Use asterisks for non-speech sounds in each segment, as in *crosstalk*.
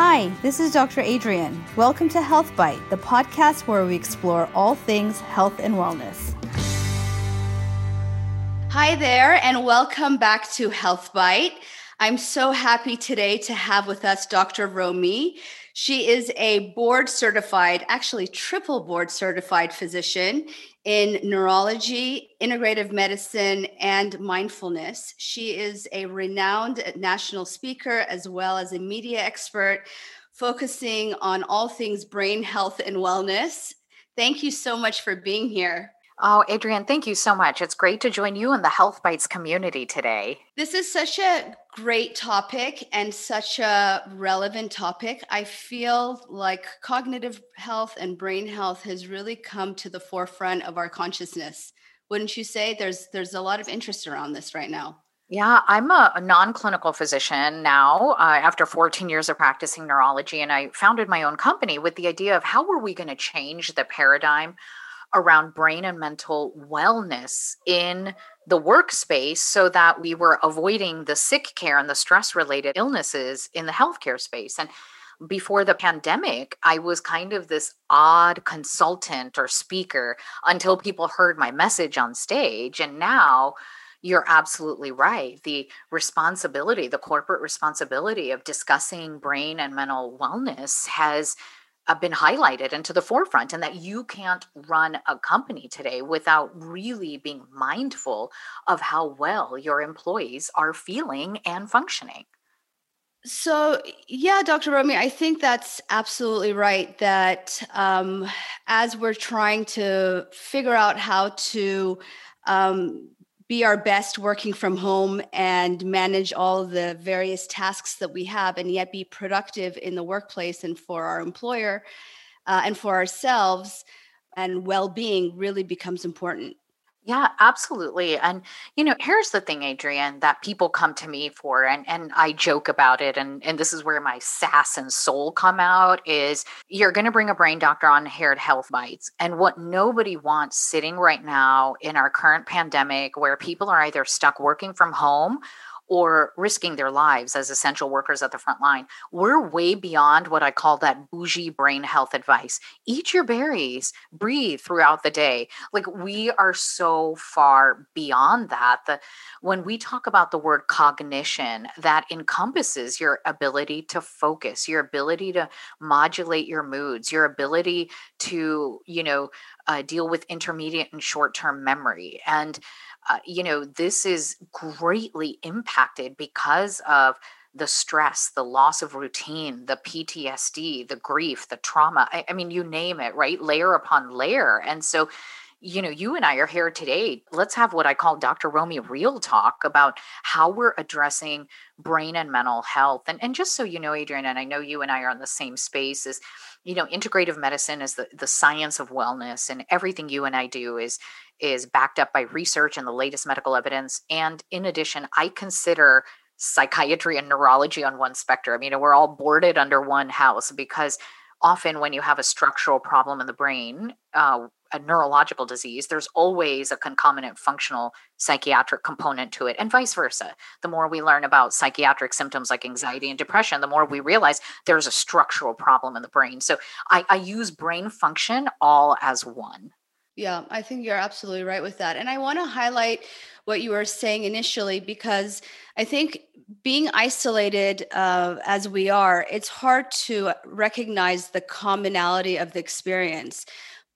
Hi, this is Dr. Adrian. Welcome to Health Bite, the podcast where we explore all things health and wellness. Hi there, and welcome back to Health Bite. I'm so happy today to have with us Dr. Romie. She is a board certified, actually, triple board certified physician in neurology, integrative medicine, and mindfulness. She is a renowned national speaker as well as a media expert focusing on all things brain health and wellness. Thank you so much for being here. Oh, Adrienne, thank you so much. It's great to join you in the Health Bites community today. This is such a great topic and such a relevant topic. I feel like cognitive health and brain health has really come to the forefront of our consciousness. Wouldn't you say there's there's a lot of interest around this right now? Yeah, I'm a, a non clinical physician now uh, after 14 years of practicing neurology. And I founded my own company with the idea of how were we going to change the paradigm around brain and mental wellness in the workspace so that we were avoiding the sick care and the stress related illnesses in the healthcare space. And before the pandemic, I was kind of this odd consultant or speaker until people heard my message on stage. And now, you're absolutely right. The responsibility, the corporate responsibility of discussing brain and mental wellness has been highlighted and to the forefront and that you can't run a company today without really being mindful of how well your employees are feeling and functioning. So, yeah, Dr. Romie, I think that's absolutely right. That um, as we're trying to figure out how to um, be our best working from home and manage all the various tasks that we have and yet be productive in the workplace and for our employer uh, and for ourselves and well-being really becomes important yeah, absolutely. And you know, here's the thing, Adrian, that people come to me for and and I joke about it and and this is where my sass and soul come out is you're going to bring a brain doctor on Haired Health Bites. And what nobody wants sitting right now in our current pandemic where people are either stuck working from home or risking their lives as essential workers at the front line. We're way beyond what I call that bougie brain health advice. Eat your berries, breathe throughout the day. Like we are so far beyond that. The when we talk about the word cognition, that encompasses your ability to focus, your ability to modulate your moods, your ability to, you know, uh, deal with intermediate and short-term memory and uh, you know, this is greatly impacted because of the stress, the loss of routine, the PTSD, the grief, the trauma. I, I mean, you name it, right? Layer upon layer. And so, you know, you and I are here today. Let's have what I call Dr. Romie real talk about how we're addressing brain and mental health. And, and just so you know, Adrian, and I know you and I are on the same space, is you know, integrative medicine is the, the science of wellness, and everything you and I do is is backed up by research and the latest medical evidence. And in addition, I consider psychiatry and neurology on one spectrum. You know, we're all boarded under one house because often when you have a structural problem in the brain, uh, a neurological disease, there's always a concomitant functional psychiatric component to it, and vice versa. The more we learn about psychiatric symptoms like anxiety and depression, the more we realize there's a structural problem in the brain. So I, I use brain function all as one. Yeah, I think you're absolutely right with that. And I want to highlight what you were saying initially because I think being isolated uh, as we are, it's hard to recognize the commonality of the experience.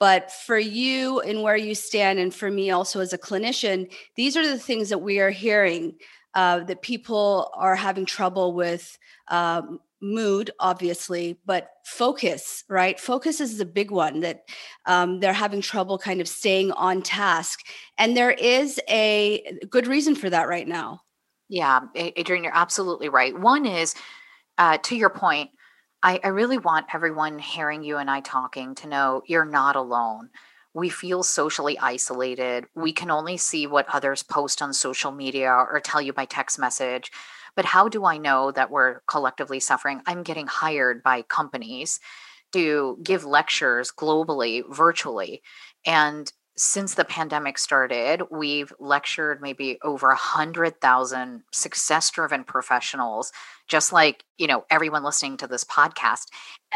But for you and where you stand, and for me also as a clinician, these are the things that we are hearing uh, that people are having trouble with um, mood obviously but focus right? Focus is the big one that um, they're having trouble kind of staying on task and there is a good reason for that right now. Yeah adrienne you're absolutely right. One is uh, to your point I, I really want everyone hearing you and i talking to know you're not alone we feel socially isolated we can only see what others post on social media or tell you by text message but how do I know that we're collectively suffering? I'm getting hired by companies to give lectures globally, virtually. And since the pandemic started, we've lectured maybe over a hundred thousand success-driven professionals, just like you know everyone listening to this podcast.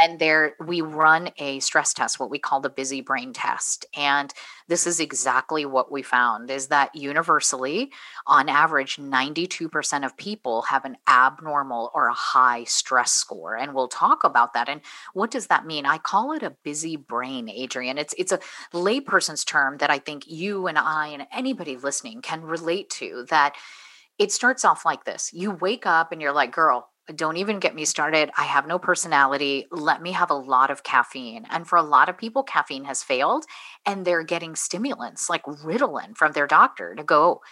And there, we run a stress test, what we call the busy brain test, and this is exactly what we found: is that universally, on average, ninety-two percent of people have an abnormal or a high stress score, and we'll talk about that. And what does that mean? I call it a busy brain, adrian It's it's a layperson's term that I think you and I and anybody listening can relate to that it starts off like this. You wake up and you're like, girl, don't even get me started. I have no personality. Let me have a lot of caffeine. And for a lot of people, caffeine has failed and they're getting stimulants like Ritalin from their doctor to go.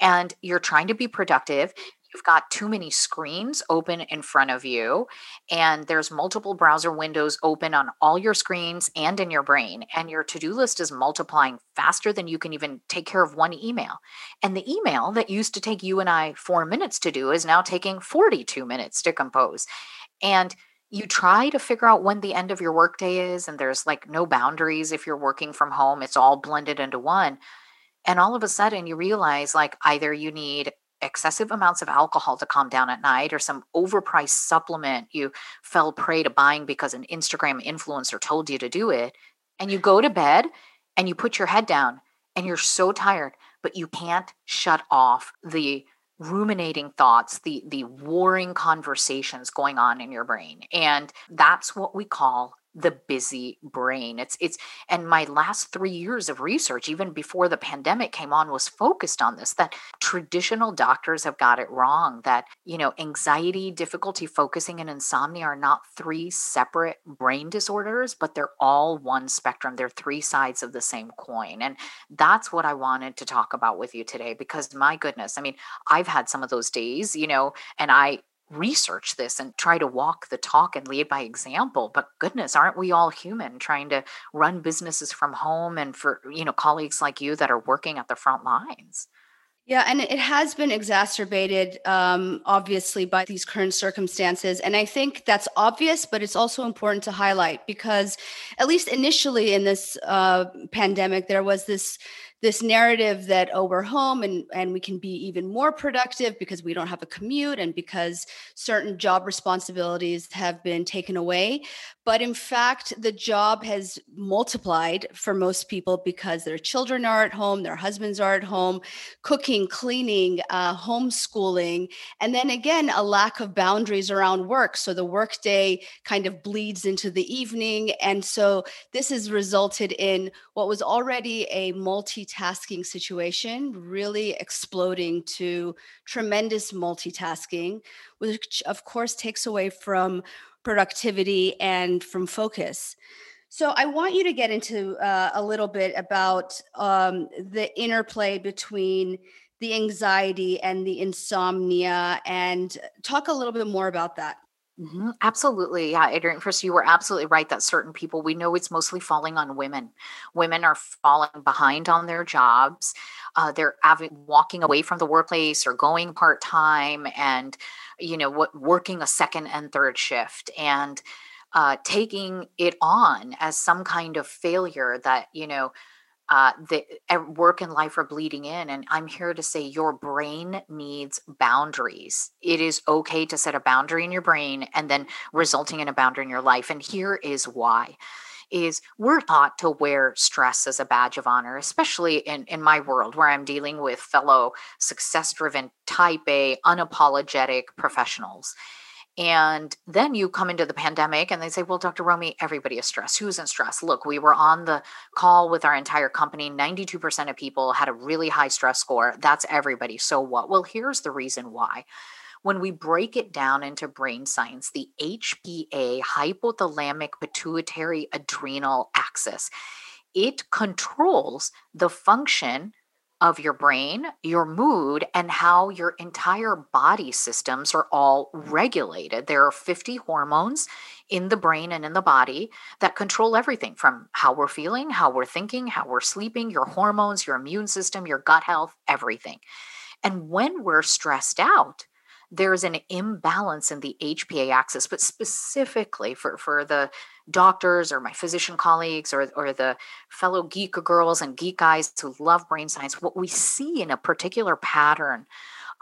And you're trying to be productive you've got too many screens open in front of you and there's multiple browser windows open on all your screens and in your brain and your to-do list is multiplying faster than you can even take care of one email. And the email that used to take you and I 4 minutes to do is now taking 42 minutes to compose. And you try to figure out when the end of your workday is and there's like no boundaries if you're working from home it's all blended into one. And all of a sudden you realize like either you need excessive amounts of alcohol to calm down at night or some overpriced supplement you fell prey to buying because an Instagram influencer told you to do it. And you go to bed and you put your head down and you're so tired, but you can't shut off the ruminating thoughts the the warring conversations going on in your brain and that's what we call the busy brain. It's it's and my last 3 years of research even before the pandemic came on was focused on this that traditional doctors have got it wrong that you know anxiety difficulty focusing and insomnia are not three separate brain disorders but they're all one spectrum. They're three sides of the same coin. And that's what I wanted to talk about with you today because my goodness I mean I've had some of those days you know and I research this and try to walk the talk and lead by example but goodness aren't we all human trying to run businesses from home and for you know colleagues like you that are working at the front lines yeah, and it has been exacerbated, um, obviously, by these current circumstances. And I think that's obvious, but it's also important to highlight because, at least initially in this uh, pandemic, there was this this narrative that oh we're home and and we can be even more productive because we don't have a commute and because certain job responsibilities have been taken away. But in fact the job has multiplied for most people because their children are at home their husbands are at home cooking cleaning uh, homeschooling and then again a lack of boundaries around work. So the workday kind of bleeds into the evening and so this has resulted in what was already a multi multitasking situation really exploding to tremendous multitasking, which of course takes away from productivity and from focus. So I want you to get into uh, a little bit about um, the interplay between the anxiety and the insomnia and talk a little bit more about that. Mm-hmm. Absolutely. Yeah, Adrienne, first, you were absolutely right that certain people, we know it's mostly falling on women. Women are falling behind on their jobs. Uh, they're walking away from the workplace or going part time and, you know, what working a second and third shift and uh, taking it on as some kind of failure that, you know, uh, the work and life are bleeding in. And I'm here to say your brain needs boundaries. It is okay to set a boundary in your brain and then resulting in a boundary in your life. And here is why is we're taught to wear stress as a badge of honor, especially in, in my world where I'm dealing with fellow success driven type A, unapologetic professionals. And then you come into the pandemic and they say, well, Dr. Romie, everybody is stressed. Who's in stress? Look, we were on the call with our entire company. 92% of people had a really high stress score. That's everybody. So what? Well, here's the reason why. When we break it down into brain science, the HPA, hypothalamic pituitary adrenal axis, it controls the function of your brain, your mood, and how your entire body systems are all regulated. There are 50 hormones in the brain and in the body that control everything from how we're feeling, how we're thinking, how we're sleeping, your hormones, your immune system, your gut health, everything. And when we're stressed out, there's an imbalance in the HPA axis, but specifically for, for the doctors or my physician colleagues or, or the fellow geek girls and geek guys who love brain science, what we see in a particular pattern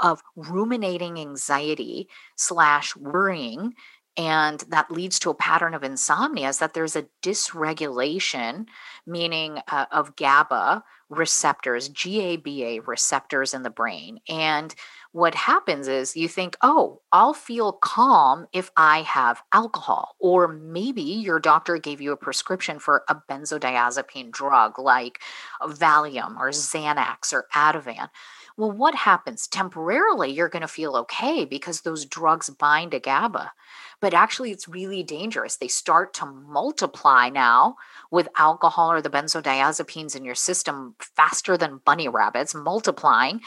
of ruminating anxiety slash worrying and that leads to a pattern of insomnia is that there's a dysregulation meaning uh, of gaba receptors gaba receptors in the brain and what happens is you think oh i'll feel calm if i have alcohol or maybe your doctor gave you a prescription for a benzodiazepine drug like valium or xanax or ativan well, what happens? Temporarily, you're going to feel okay because those drugs bind to GABA. But actually, it's really dangerous. They start to multiply now with alcohol or the benzodiazepines in your system faster than bunny rabbits, multiplying.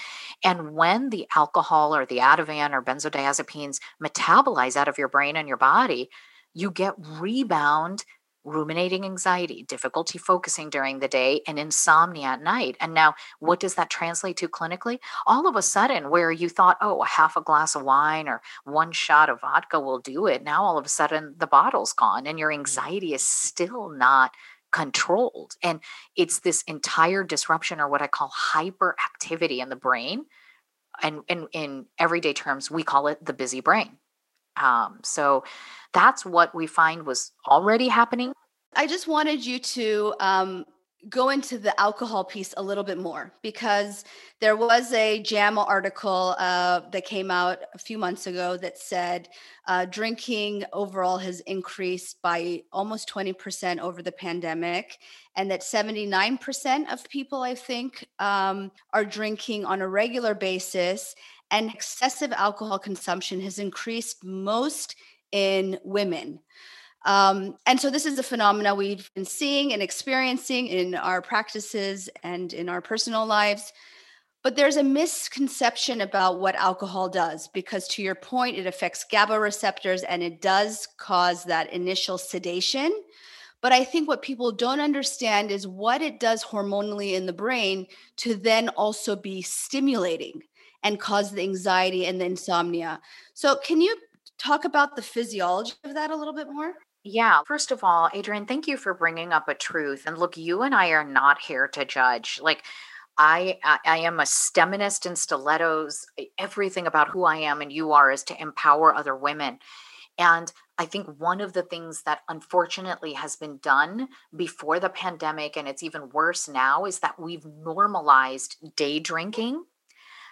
And when the alcohol or the Ativan or benzodiazepines metabolize out of your brain and your body, you get rebound ruminating anxiety, difficulty focusing during the day, and insomnia at night. And now, what does that translate to clinically? All of a sudden, where you thought, oh, a half a glass of wine or one shot of vodka will do it, now all of a sudden the bottle's gone and your mm-hmm. anxiety is still not controlled. And it's this entire disruption or what I call hyperactivity in the brain. And, and in everyday terms, we call it the busy brain. Um, so that's what we find was already happening. I just wanted you to um, go into the alcohol piece a little bit more because there was a JAMA article uh, that came out a few months ago that said uh, drinking overall has increased by almost 20% over the pandemic, and that 79% of people, I think, um, are drinking on a regular basis and excessive alcohol consumption has increased most in women. Um, and so this is a phenomena we've been seeing and experiencing in our practices and in our personal lives. But there's a misconception about what alcohol does because, to your point, it affects GABA receptors and it does cause that initial sedation. But I think what people don't understand is what it does hormonally in the brain to then also be stimulating and cause the anxiety and the insomnia. So, can you talk about the physiology of that a little bit more? Yeah. First of all, Adrienne, thank you for bringing up a truth. And look, you and I are not here to judge. Like, I, I am a STEMinist in stilettos. Everything about who I am and you are is to empower other women. And I think one of the things that unfortunately has been done before the pandemic, and it's even worse now, is that we've normalized day drinking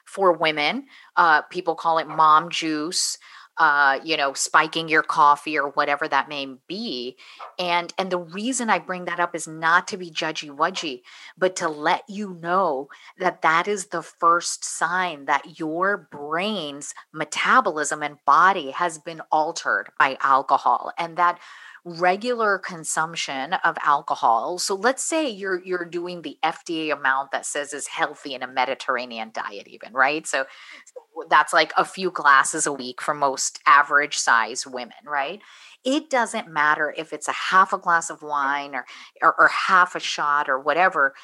for women. Uh, people call it mom juice. Uh, you know, spiking your coffee or whatever that may be. And and the reason I bring that up is not to be judgy wudgy, but to let you know that that is the first sign that your brain's metabolism and body has been altered by alcohol, and that regular consumption of alcohol. So let's say you're you're doing the fda amount that says is healthy in a mediterranean diet even right? So, that's like a few glasses a week for most average size women right? It doesn't matter if it's a half a glass of wine or, or, or half a shot or whatever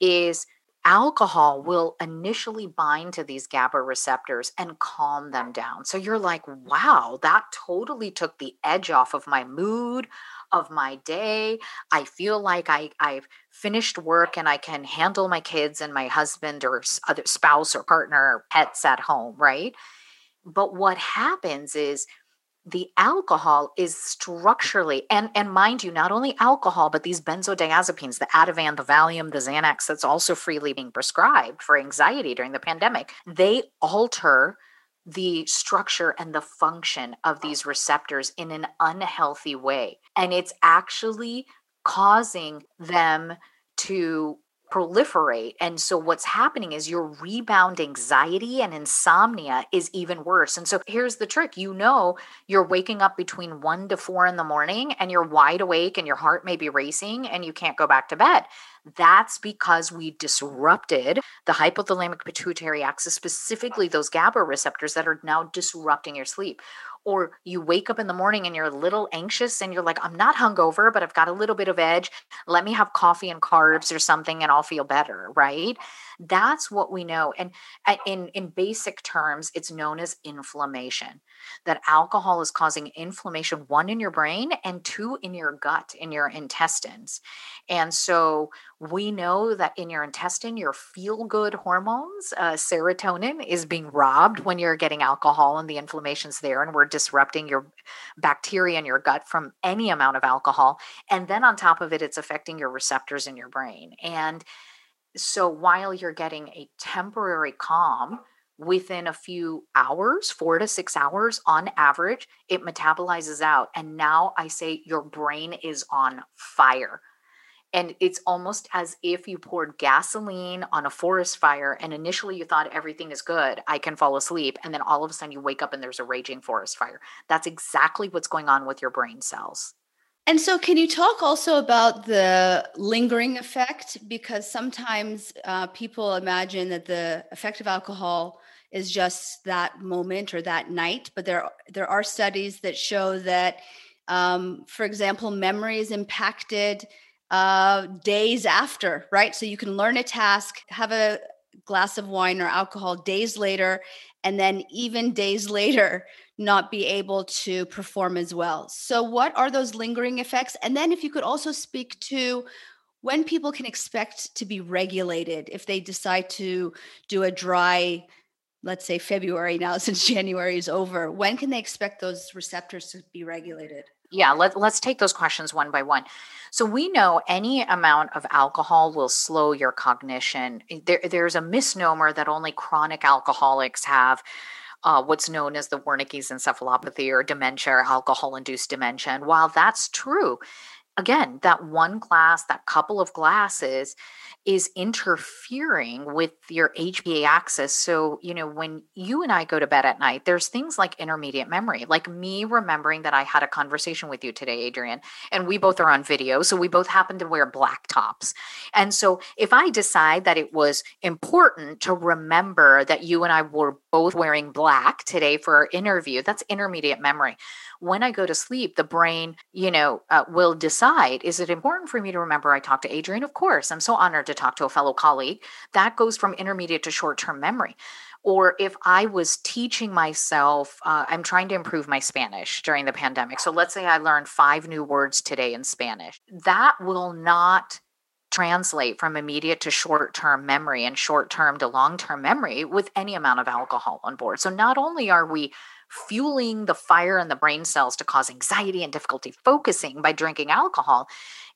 is alcohol will initially bind to these GABA receptors and calm them down. So you're like, wow, that totally took the edge off of my mood, of my day. I feel like I, I've finished work and I can handle my kids and my husband or other spouse or partner or pets at home, right? But what happens is the alcohol is structurally and and mind you not only alcohol but these benzodiazepines the ativan the valium the xanax that's also freely being prescribed for anxiety during the pandemic they alter the structure and the function of these receptors in an unhealthy way. And it's actually causing them to proliferate. And so what's happening is your rebound anxiety and insomnia is even worse. And so here's the trick you know, you're waking up between one to four in the morning and you're wide awake and your heart may be racing and you can't go back to bed. That's because we disrupted the hypothalamic pituitary axis, specifically those GABA receptors that are now disrupting your sleep or you wake up in the morning and you're a little anxious and you're like, I'm not hungover, but I've got a little bit of edge. Let me have coffee and carbs or something and I'll feel better, right? That's what we know. And uh, in, in basic terms, it's known as inflammation. That alcohol is causing inflammation, one in your brain and two in your gut, in your intestines. And so we know that in your intestine, your feel good hormones, uh, serotonin, is being robbed when you're getting alcohol and the inflammation's there, and we're disrupting your bacteria in your gut from any amount of alcohol. And then on top of it, it's affecting your receptors in your brain. And so while you're getting a temporary calm, within a few hours, four to six hours on average, it metabolizes out. And now I say your brain is on fire and it's almost as if you poured gasoline on a forest fire and initially you thought everything is good i can fall asleep and then all of a sudden you wake up and there's a raging forest fire that's exactly what's going on with your brain cells and so, can you talk also about the lingering effect? Because sometimes uh, people imagine that the effect of alcohol is just that moment or that night, but there there are studies that show that, um, for example, memory is impacted uh, days after, right? So you can learn a task, have a glass of wine or alcohol days later, and then even days *laughs* later, not be able to perform as well. So, what are those lingering effects? And then, if you could also speak to when people can expect to be regulated if they decide to do a dry let's say February now *laughs* since January is over, when can they expect those receptors to be regulated? Yeah, let, let's take those questions one by one. So we know any amount of alcohol will slow your cognition. There, there's a misnomer that only chronic alcoholics have uh, what's known as the Wernicke's encephalopathy or dementia or alcohol induced dementia. And while that's true, again, that one glass, that couple of glasses is interfering with your HPA axis. So, you know, when you and I go to bed at night, there's things like intermediate memory, like me remembering that I had a conversation with you today, Adrian, and we both are on video. So we both happen to wear black tops. And so if I decide that it was important to remember that you and I were both wearing black today for our interview, that's intermediate memory when I go to sleep, the brain, you know, uh, will decide is it important for me to remember I talked to Adrian? Of course, I'm so honored to talk to a fellow colleague. That goes from intermediate to short term memory. Or if I was teaching myself, uh, I'm trying to improve my Spanish during the pandemic. So let's say I learned five new words today in Spanish. That will not translate from immediate to short term memory and short term to long term memory with any amount of alcohol on board. So not only are we fueling the fire in the brain cells to cause anxiety and difficulty focusing by drinking alcohol,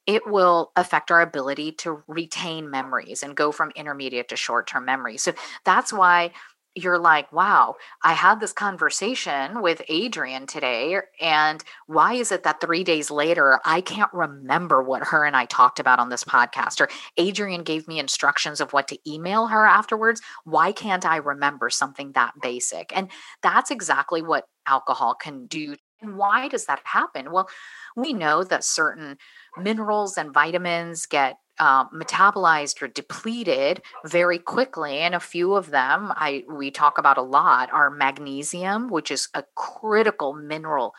it will affect our ability to retain memories and go from intermediate to short term memory. So that's why you're like, wow, I had this conversation with Adrian today. And why is it that three days later, I can't remember what her and I talked about on this podcast? Or Adrian gave me instructions of what to email her afterwards. Why can't I remember something that basic? And that's exactly what alcohol can do. And why does that happen? Well, we know that certain minerals and vitamins get uh, metabolized or depleted very quickly and a few of them i we talk about a lot are magnesium which is a critical mineral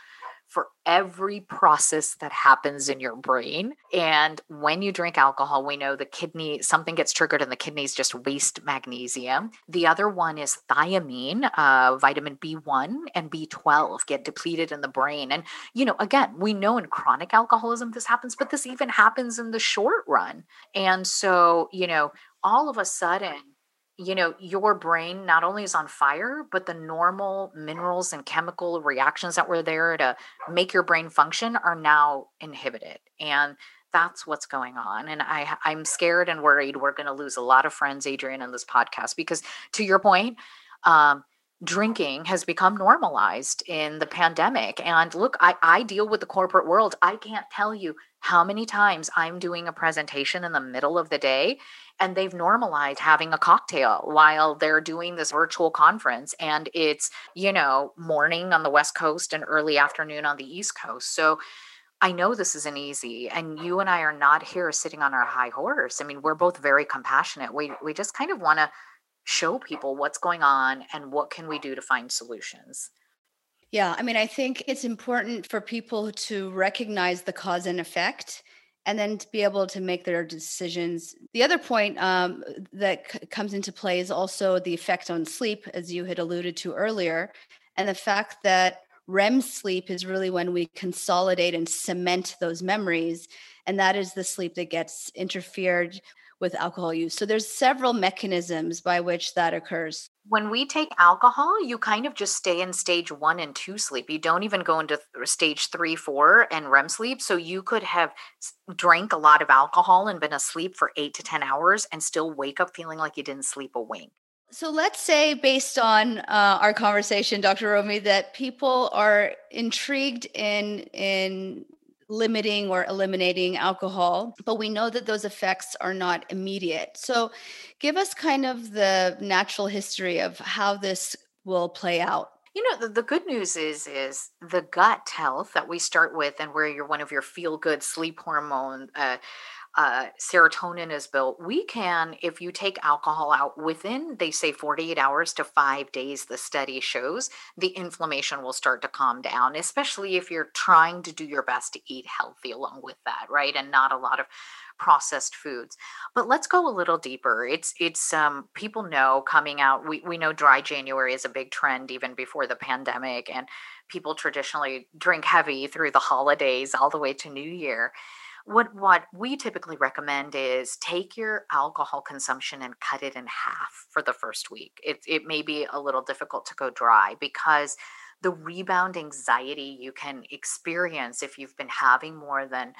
for every process that happens in your brain. And when you drink alcohol, we know the kidney, something gets triggered and the kidneys just waste magnesium. The other one is thiamine, uh, vitamin B1 and B12 get depleted in the brain. And, you know, again, we know in chronic alcoholism this happens, but this even happens in the short run. And so, you know, all of a sudden, you know your brain not only is on fire but the normal minerals and chemical reactions that were there to make your brain function are now inhibited. And that's what's going on. And i i'm scared and worried we're going to lose a lot of friends adrian in this podcast because to your point um, drinking has become normalized in the pandemic. And look I, I deal with the corporate world. I can't tell you how many times I'm doing a presentation in the middle of the day and they've normalized having a cocktail while they're doing this virtual conference and it's, you know, morning on the West Coast and early afternoon on the East Coast. So I know this isn't easy, and you and I are not here sitting on our high horse. I mean, we're both very compassionate. We we just kind of want to show people what's going on and what can we do to find solutions. Yeah, I mean, I think it's important for people to recognize the cause and effect and then to be able to make their decisions. The other point um, that c- comes into play is also the effect on sleep, as you had alluded to earlier, and the fact that REM sleep is really when we consolidate and cement those memories. And that is the sleep that gets interfered with alcohol use. So there's several mechanisms by which that occurs. When we take alcohol, you kind of just stay in stage 1 and 2 sleep. You don't even go into stage 3, 4 and REM sleep. So you could have drank a lot of alcohol and been asleep for 8 to 10 hours and still wake up feeling like you didn't sleep a wink. So let's say, based on uh, our conversation, Dr. Romie, that people are intrigued in in limiting or eliminating alcohol, but we know that those effects are not immediate. So, give us kind of the natural history of how this will play out. You know, the, the good news is is the gut health that we start with, and where you're one of your feel good sleep hormone. Uh, uh, serotonin is built, we can, if you take alcohol out within, they say 48 hours to five days, the study shows the inflammation will start to calm down, especially if you're trying to do your best to eat healthy along with that, right? And not a lot of processed foods. But let's go a little deeper. It's it's um people know coming out we we know dry January is a big trend even before the pandemic and people traditionally drink heavy through the holidays all the way to New Year what what we typically recommend is take your alcohol consumption and cut it in half for the first week. It it may be a little difficult to go dry because the rebound anxiety you can experience if you've been having more than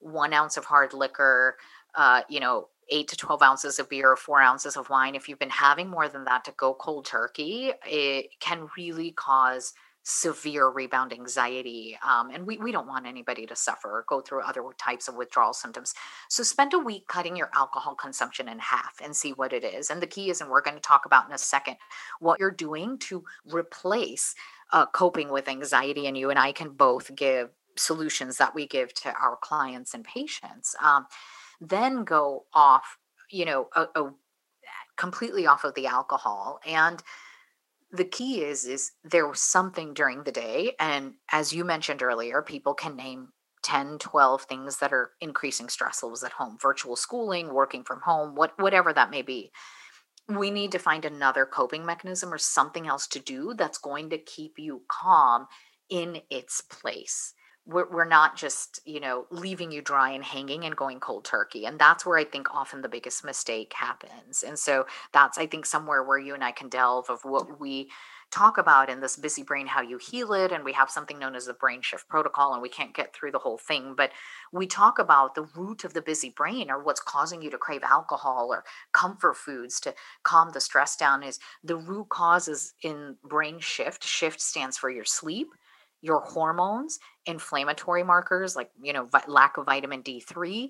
one ounce of hard liquor, uh, you know, eight to 12 ounces of beer or four ounces of wine, if you've been having more than that to go cold turkey, it can really cause severe rebound anxiety. Um, and we, we don't want anybody to suffer or go through other types of withdrawal symptoms. So spend a week cutting your alcohol consumption in half and see what it is. And the key is, and we're going to talk about in a second, what you're doing to replace uh, coping with anxiety. And you and I can both give solutions that we give to our clients and patients. Um, then go off, you know, a, a completely off of the alcohol and the key is is there was something during the day and as you mentioned earlier people can name 10 12 things that are increasing stress levels at home virtual schooling working from home what whatever that may be. We need to find another coping mechanism or something else to do that's going to keep you calm in its place we're, we're not just you know leaving you dry and hanging and going cold turkey and that's where i think often the biggest mistake happens and so that's i think somewhere where you and i can delve of what we talk about in this busy brain how you heal it and we have something known as the brain shift protocol and we can't get through the whole thing but we talk about the root of the busy brain or what's causing you to crave alcohol or comfort foods to calm the stress down is the root causes in brain shift. Shift stands for your sleep your hormones, inflammatory markers like you know vi- lack of vitamin D3,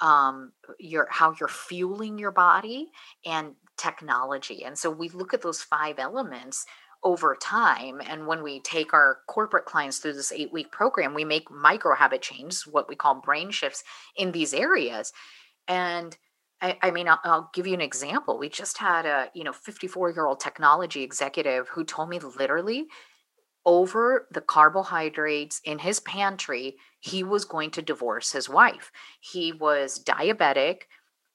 um, your how you're fueling your body, and technology. And so we look at those five elements over time. And when we take our corporate clients through this eight week program, we make micro habit changes, what we call brain shifts in these areas. And I, I mean, I'll, I'll, give you an example. We just had a, you know, 54 year old technology executive who told me literally over the carbohydrates in his pantry, he was going to divorce his wife. He was diabetic,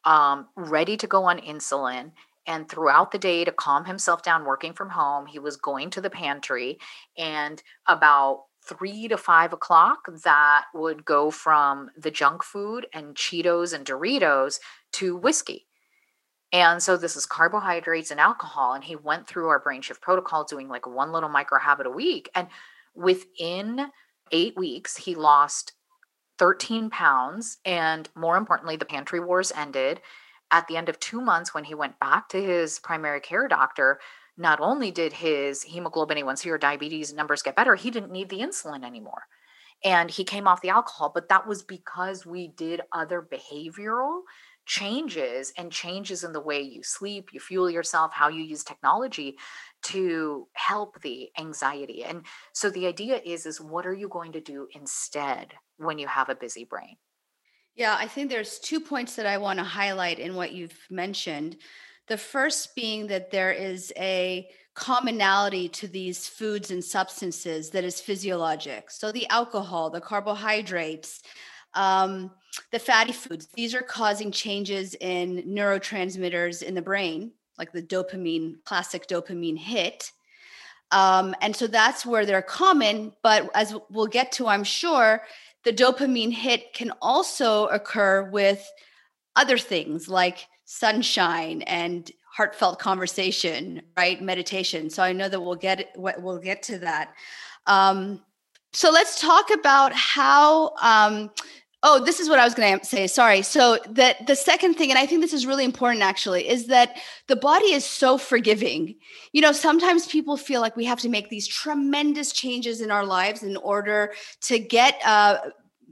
um, ready to go on insulin. And throughout the day, to calm himself down working from home, he was going to the pantry. And about three to five o'clock, that would go from the junk food and Cheetos and Doritos to whiskey. And so this is carbohydrates and alcohol. And he went through our brain shift protocol doing like one little micro habit a week. And within eight weeks, he lost 13 pounds. And more importantly, the pantry wars ended. At the end of two months, when he went back to his primary care doctor, not only did his hemoglobin A1C or diabetes numbers get better, he didn't need the insulin anymore. And he came off the alcohol, but that was because we did other behavioral changes and changes in the way you sleep, you fuel yourself, how you use technology to help the anxiety. And so the idea is is what are you going to do instead when you have a busy brain? Yeah, I think there's two points that I want to highlight in what you've mentioned. The first being that there is a commonality to these foods and substances that is physiologic. So the alcohol, the carbohydrates, um, the fatty foods, these are causing changes in neurotransmitters in the brain, like the dopamine, classic dopamine hit. Um, and so that's where they're common. But as we'll get to, I'm sure, the dopamine hit can also occur with other things like sunshine and heartfelt conversation right meditation so i know that we'll get what we'll get to that um, so let's talk about how um, oh this is what i was going to say sorry. So that the second thing and i think this is really important actually is that the body is so forgiving. You know sometimes people feel like we have to make these tremendous changes in our lives in order to get uh,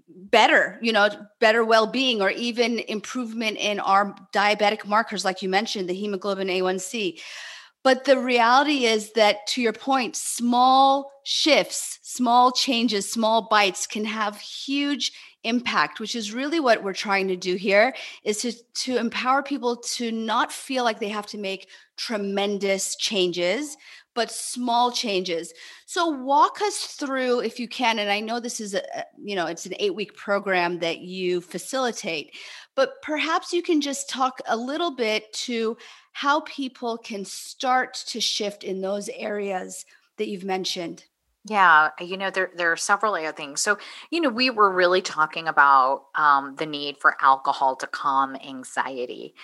better you know better well-being or even improvement in our diabetic markers like you mentioned the hemoglobin a1c but the reality is that to your point small shifts small changes small bites can have huge impact which is really what we're trying to do here is to to empower people to not feel like they have to make tremendous changes but small changes. So walk us through if you can and I know this is a you know it's an 8 week program that you facilitate, but perhaps you can just talk a little bit to how people can start to shift in those areas that you've mentioned. Yeah, you know, there there are several other things. So, you know, we were really talking about um, the need for alcohol to calm anxiety.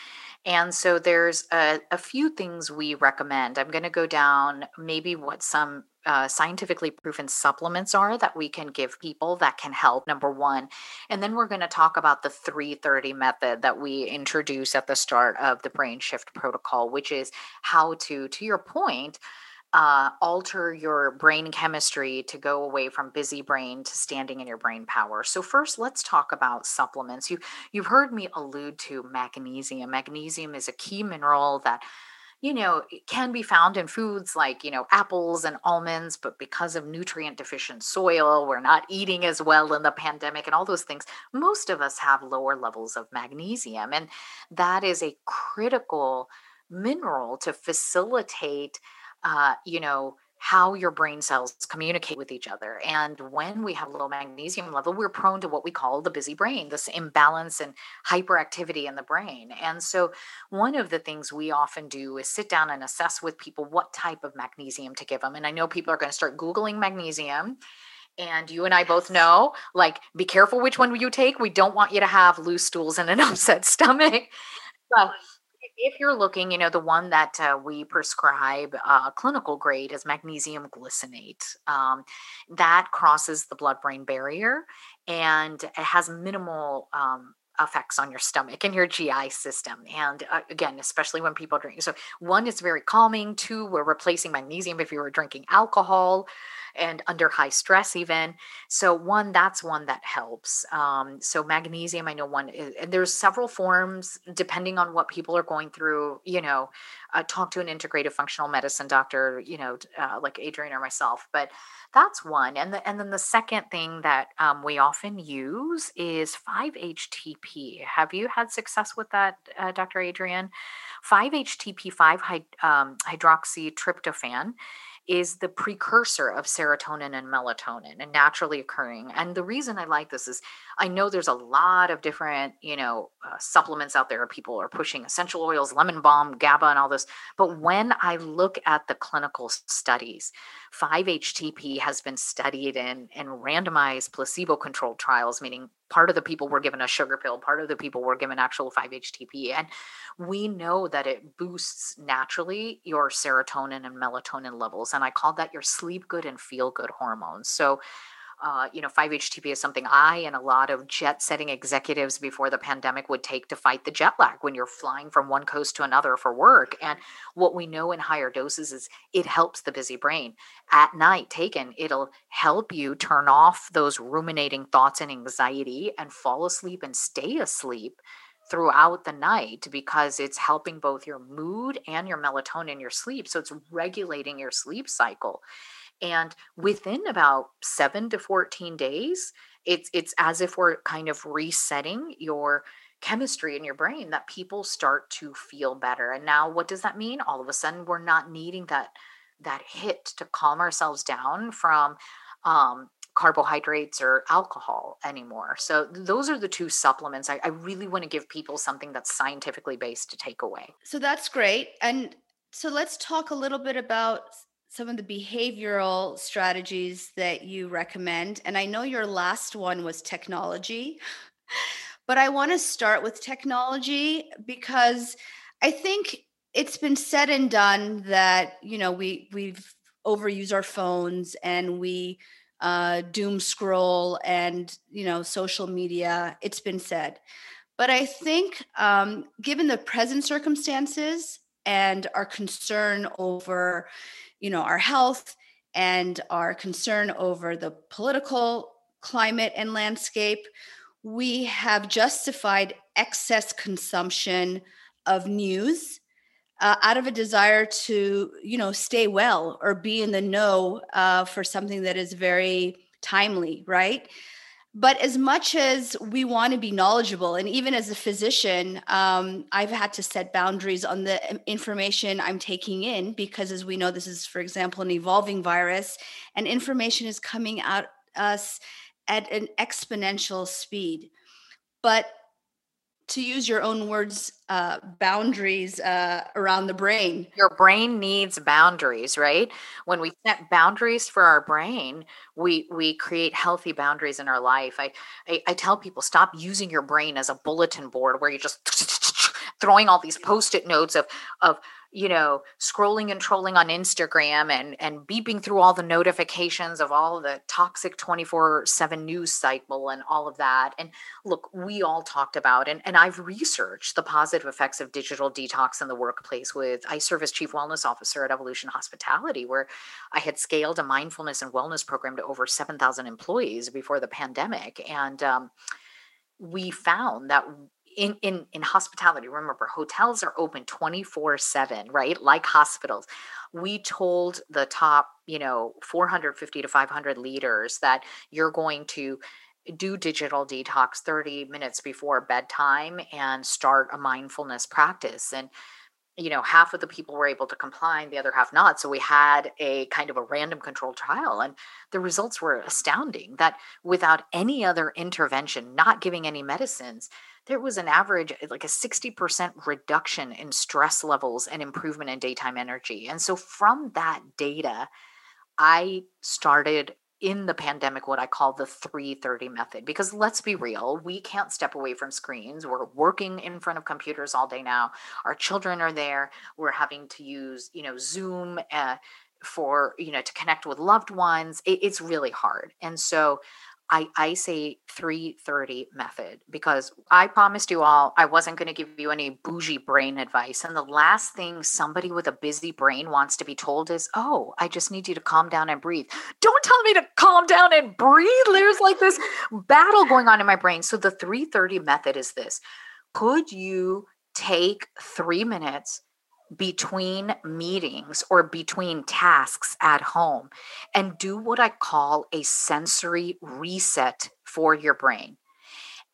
And so there's a, a few things we recommend. I'm going to go down maybe what some uh, scientifically proven supplements are that we can give people that can help number one and then we're going to talk about the 330 method that we introduce at the start of the brain shift protocol which is how to to your point uh, alter your brain chemistry to go away from busy brain to standing in your brain power. So first, let's talk about supplements. You you've heard me allude to magnesium. Magnesium is a key mineral that you know can be found in foods like you know apples and almonds but because of nutrient deficient soil we're not eating as well in the pandemic and all those things most of us have lower levels of magnesium and that is a critical mineral to facilitate uh, you know, how your brain cells communicate with each other. And when we have low magnesium level, we're prone to what we call the busy brain, this imbalance and hyperactivity in the brain. And so, one of the things we often do is sit down and assess with people what type of magnesium to give them. And I know people are going to start Googling magnesium. And you and I both know, like, be careful which one you take. We don't want you to have loose stools and an *laughs* upset stomach. But if you're looking, you know, the one that uh, we prescribe uh, clinical grade is magnesium glycinate. Um, that crosses the blood brain barrier and it has minimal um, effects on your stomach and your GI system. And uh, again, especially when people drink. So, one, it's very calming. Two, we're replacing magnesium if you were drinking alcohol and under high stress even. So one that's one that helps. Um, so magnesium i know one and there's several forms depending on what people are going through you know uh, talk to an integrative functional medicine doctor you know uh, like adrian or myself but that's one. And the, and then the second thing that um, we often use is 5-htp have you had success with that uh, dr adrian? 5-htp 5 um, hydroxytryptophan is the precursor of serotonin and melatonin and naturally occurring. And the reason I like this is I know there's a lot of different, you know, uh, supplements out there. People are pushing essential oils, lemon balm, GABA, and all this. But when I look at the clinical studies, 5-HTP has been studied in, in randomized placebo-controlled trials, meaning part of the people were given a sugar pill, part of the people were given actual 5-HTP. And we know that it boosts naturally your serotonin and melatonin levels. And I call that your sleep good and feel good hormones. So uh, you know, 5-HTP is something I and a lot of jet setting executives before the pandemic would take to fight the jet lag when you're flying from one coast to another for work. And what we know in higher doses is it helps the busy brain. At night, taken, it'll help you turn off those ruminating thoughts and anxiety and fall asleep and stay asleep throughout the night because it's helping both your mood and your melatonin, your sleep. So it's regulating your sleep cycle. And within about seven to 14 days, it's it's as if we're kind of resetting your chemistry in your brain that people start to feel better. And now what does that mean? All of a sudden we're not needing that that hit to calm ourselves down from um, carbohydrates or alcohol anymore. So those are the two supplements. I, I really want to give people something that's scientifically based to take away. So that's great. And so let's talk a little bit about some of the behavioral strategies that you recommend. And I know your last one was technology, *laughs* but I want to start with technology because I think it's been said and done that, you know, we we've overused our phones and we uh, doom scroll and you know social media it's been said but i think um, given the present circumstances and our concern over you know our health and our concern over the political climate and landscape we have justified excess consumption of news uh, out of a desire to you know stay well or be in the know uh, for something that is very timely right but as much as we want to be knowledgeable and even as a physician um, i've had to set boundaries on the information i'm taking in because as we know this is for example an evolving virus and information is coming at us at an exponential speed. But to use your own words, uh, boundaries uh, around the brain. Your brain needs boundaries, right? When we set boundaries for our brain, we we create healthy boundaries in our life. I I, I tell people stop using your brain as a bulletin board where you're just throwing all these post-it notes of of you know, scrolling and trolling on Instagram and and beeping through all the notifications of all the toxic 24/7 news cycle and all of that. And look, we all talked about and and I've researched the positive effects of digital detox in the workplace with I serve as chief wellness officer at Evolution Hospitality where I had scaled a mindfulness and wellness program to over 7,000 employees before the pandemic and um, we found that in in in hospitality remember hotels are open 24 7 right? Like hospitals. We told the top you know 450 to 500 leaders that you're going to do digital detox 30 minutes before bedtime and start a mindfulness practice. And you know half of the people were able to comply and the other half not so we had a kind of a random control trial and the results were astounding that without any other intervention not giving any medicines there was an average eh, like a 60% reduction in stress levels and improvement in daytime energy and so from that data i started in the pandemic what I call the 330 method. Because let's be real, we can't step away from screens. We're working in front of computers all day now. Our children are there. We're having to use, you know, Zoom uh, for, you know, to connect with loved ones. It, it's really hard. And so I, I say 330 method because I promised you all I wasn't going to give you any bougie brain advice. And the last thing somebody with a busy brain wants to be told is, oh, I just need you to calm down and breathe. Don't tell me to calm down and breathe. There's like this battle going on in my brain. So the 330 method is this could you take three minutes? Between meetings or between tasks at home and do what I call a sensory reset for your brain.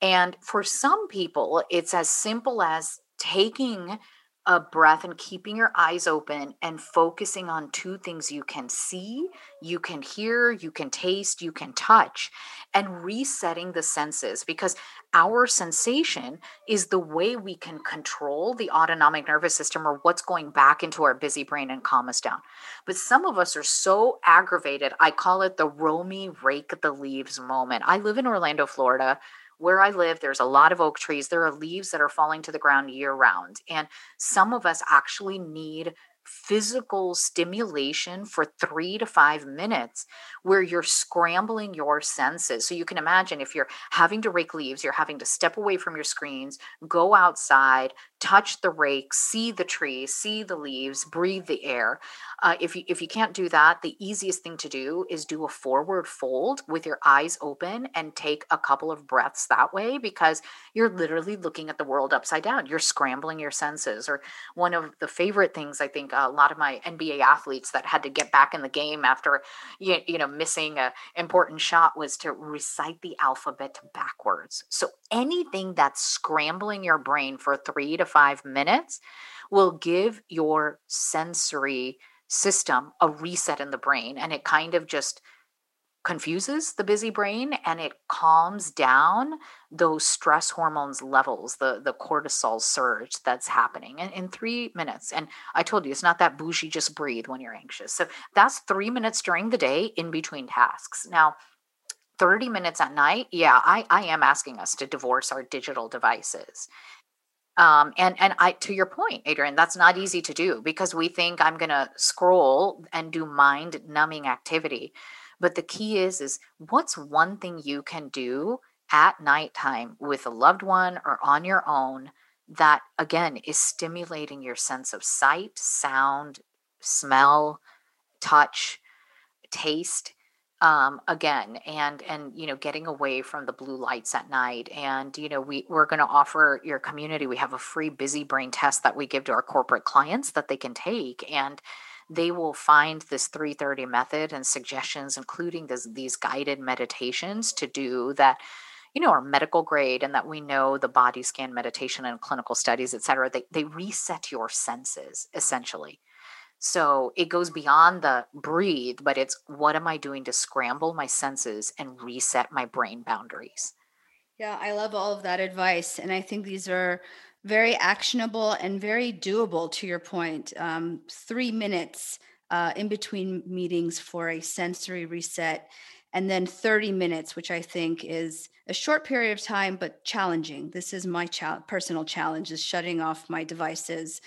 And for some people, it's as simple as taking a breath and keeping your eyes open and focusing on two things you can see, you can hear, you can taste, you can touch, and resetting the senses because our sensation is the way we can control the autonomic nervous system or what's going back into our busy brain and calm us down. But some of us are so aggravated. I call it the Romie rake the leaves moment. I live in Orlando, Florida where I live, there's a lot of oak trees. There are leaves that are falling to the ground year round. And some of us actually need physical stimulation for three to five minutes where you're scrambling your senses. So you can imagine if you're having to rake leaves, you're having to step away from your screens, go outside, touch the rake, see the tree, see the leaves, breathe the air. Uh, if you if you can't do that, the easiest thing to do is do a forward fold with your eyes open and take a couple of breaths that way because you're literally looking at the world upside down. You're scrambling your senses. Or one of the favorite things I think a lot of my NBA athletes that had to get back in the game after you, you know missing a important shot was to recite the alphabet backwards. So anything that's scrambling your brain for 3 to 5 minutes will give your sensory system a reset in the brain and it kind of just confuses the busy brain and it calms down those stress hormones levels the the cortisol surge that's happening in, in three minutes. And i told you it's not that bougie just breathe when you're anxious. So that's three minutes during the day in between tasks. Now 30 minutes at night yeah i i am asking us to divorce our digital devices um, and and I to your point, Adrian, that's not easy to do because we think I'm going to scroll and do mind numbing activity. But the key is is what's one thing you can do at nighttime with a loved one or on your own that again is stimulating your sense of sight, sound, smell, touch, taste um, again and and you know getting away from the blue lights at night and you know we we're going to offer your community we have a free busy brain test that we give to our corporate clients that they can take and they will find this 330 method and suggestions, including this, these guided meditations to do that you know, are medical grade and that we know the body scan meditation and clinical studies, et cetera, they, they reset your senses essentially. So it goes beyond the breathe, but it's what am I doing to scramble my senses and reset my brain boundaries? Yeah, I love all of that advice. And I think these are very actionable and very doable to your point. Um, three minutes uh, in between meetings for a sensory reset, and then 30 minutes, which I think is a short period of time, but challenging. This is my personal challenge: is shutting off my devices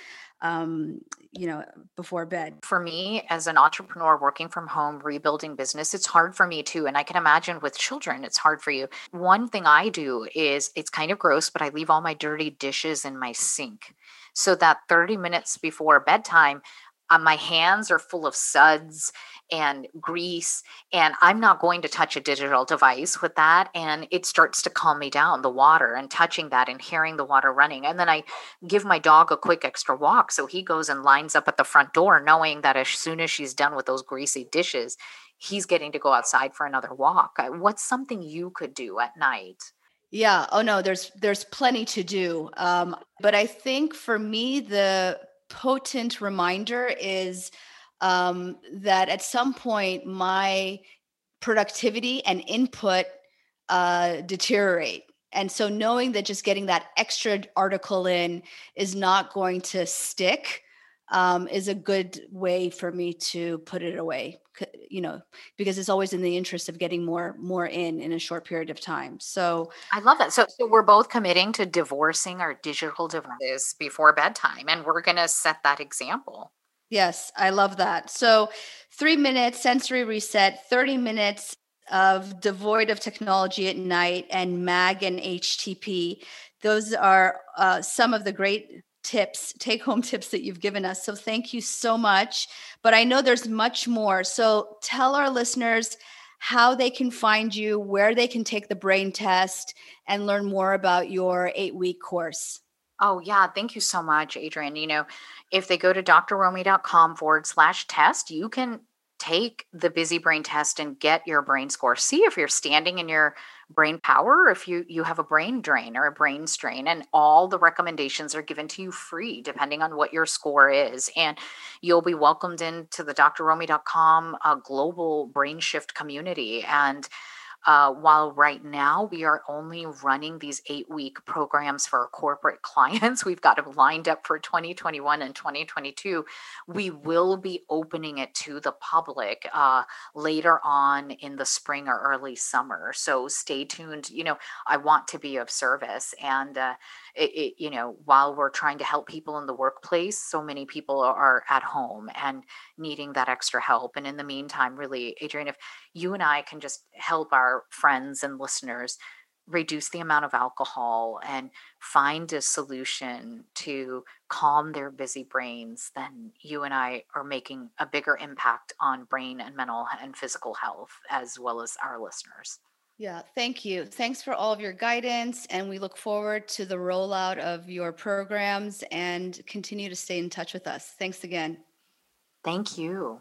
um, you know, before bed. For me, as an entrepreneur working from home, rebuilding business, it's hard for me too. And I can imagine with children, it's hard for you. One thing I do is it's kind of gross, but I leave all my dirty dishes in my sink so that 30 minutes before bedtime, uh, my hands are full of suds and grease and i'm not going to touch a digital device with that and it starts to calm me down the water and touching that and hearing the water running and then i give my dog a quick extra walk so he goes and lines up at the front door knowing that as soon as she's done with those greasy dishes he's getting to go outside for another walk. What's something you could do at night? Yeah. Oh no there's there's plenty to do. Um, but i think for me the potent reminder is um, that at some point my productivity and input uh, deteriorate. And so knowing that just getting that extra article in is not going to stick um, is a good way for me to put it away you know because it's always in the interest of getting more more in in a short period of time. So i love that. So, so we're both committing to divorcing our digital devices before bedtime and we're going to set that example yes i love that so three minutes sensory reset 30 minutes of devoid of technology at night and mag and htp those are uh, some of the great tips, take home *laughs* tips that you've given us. So thank you so much. But I know there's much more. So tell our listeners how they can find you, where they can take the brain test, and learn more about your eight week course. Oh, yeah. Thank you so much, Adrian. You know, if they go to drromie.com forward slash test, you can take the busy brain test and get your brain score. See if you're standing in your brain power if you you have a brain drain or a brain strain and all the recommendations are given to you free depending on what your score is and you'll be welcomed into the drromie.com uh, global brain shift community and uh, while right now we are only running these eight week programs for corporate *laughs* clients, we've got them lined up for 2021 and 2022. We will be opening it to the public uh, later on in the spring or early summer. So stay tuned. You know, I want to be of service. And, uh, it, it, you know, while we're trying to help people in the workplace, so many people are at home and needing that extra help. And in the meantime, really, Adrian, if you and I can just help our friends and listeners reduce the amount of alcohol and find a solution to calm their busy brains, then you and I are making a bigger impact on brain and mental and physical health as well as our listeners. Yeah, thank you. Thanks for all of your guidance. And we look forward to the rollout of your programs and continue to stay in touch with us. Thanks again. Thank you.